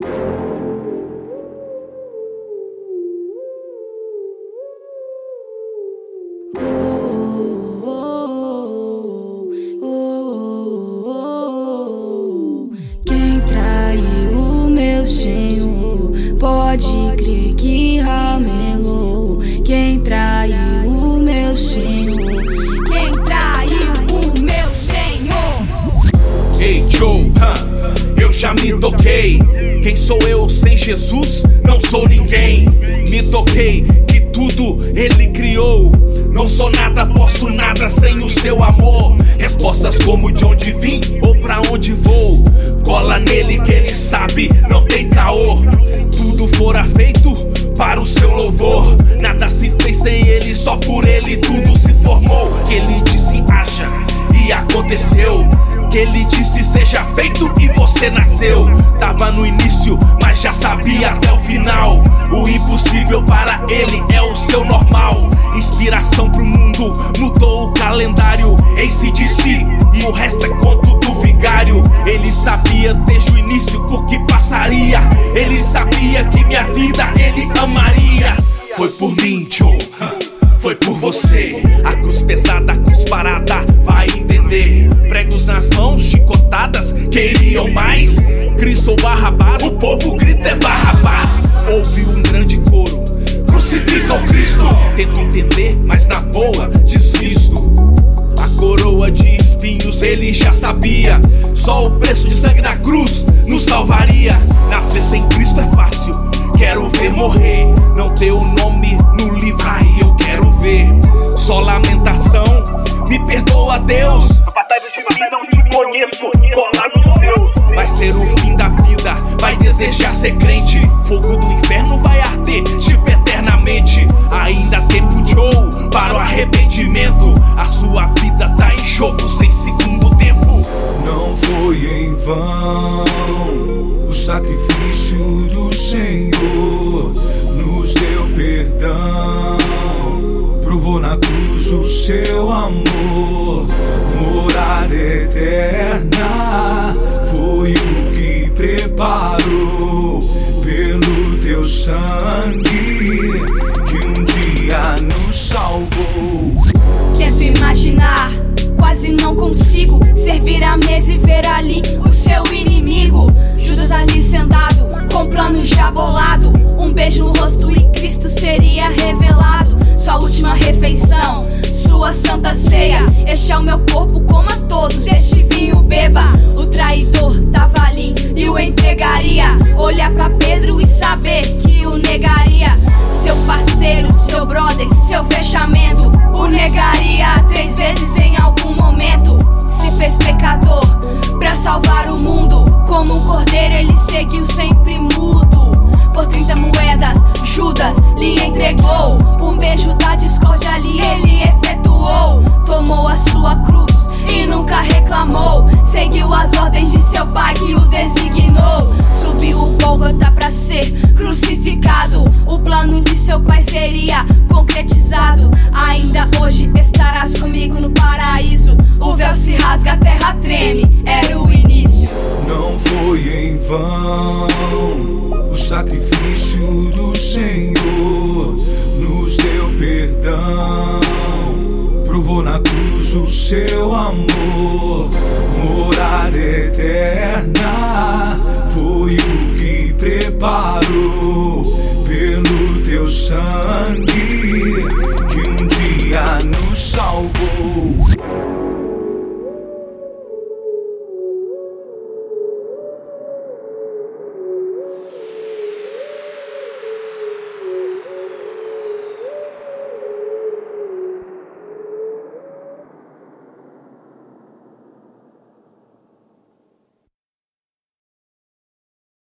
Quem traiu o meu Senhor pode crer que ramelou. Quem traiu o meu Senhor? Já me toquei. Quem sou eu sem Jesus? Não sou ninguém. Me toquei que tudo ele criou. Não sou nada, posso nada sem o seu amor. Respostas como de onde vim ou pra onde vou. Cola nele que ele sabe, não tem caô. Tudo fora feito para o seu louvor. Nada se fez sem ele, só por ele tudo se formou. Que ele disse haja e aconteceu. Ele disse seja feito e você nasceu. Tava no início, mas já sabia até o final. O impossível para ele é o seu normal. Inspiração pro mundo, mudou o calendário. Ace disse e o resto é conto do vigário. Ele sabia desde o início o que passaria. Ele sabia queriam mais. Cristo ou Barrabás, o povo grita é Barrabás. Ouvi um grande coro, crucifica o Cristo. Tento entender, mas na boa, desisto. A coroa de espinhos ele já sabia. Só o preço de sangue na cruz nos salvaria. Nascer sem Cristo é fácil. Quero ver morrer, não ter o nome no ser crente. Fogo do inferno vai arder, tipo eternamente. Ainda tempo, Joe, para o arrependimento. A sua vida tá em jogo sem segundo tempo. Não foi em vão o sacrifício do Senhor, nos deu perdão, provou na cruz o seu amor, morada eterna. Sangue que um dia nos salvou. Tento imaginar, quase não consigo servir a mesa e ver ali o seu inimigo. Judas ali sentado, com plano já bolado. Um beijo no rosto e Cristo seria revelado. Sua última refeição, sua santa ceia. Este é o meu corpo, coma todos. Este vinho beba. O traidor O negaria três vezes em algum momento. Se fez pecador pra salvar o mundo. Como um cordeiro, ele seguiu sempre mudo. Por 30 moedas, Judas lhe entregou. Um beijo da discórdia ali ele efetuou. Tomou a sua cruz e nunca reclamou. Seguiu as ordens de seu pai que o designou. Subiu o Gólgota pra ser crucificado. O plano de seu pai seria Era o início. Não foi em vão o sacrifício do Senhor, nos deu perdão, provou na cruz o seu amor,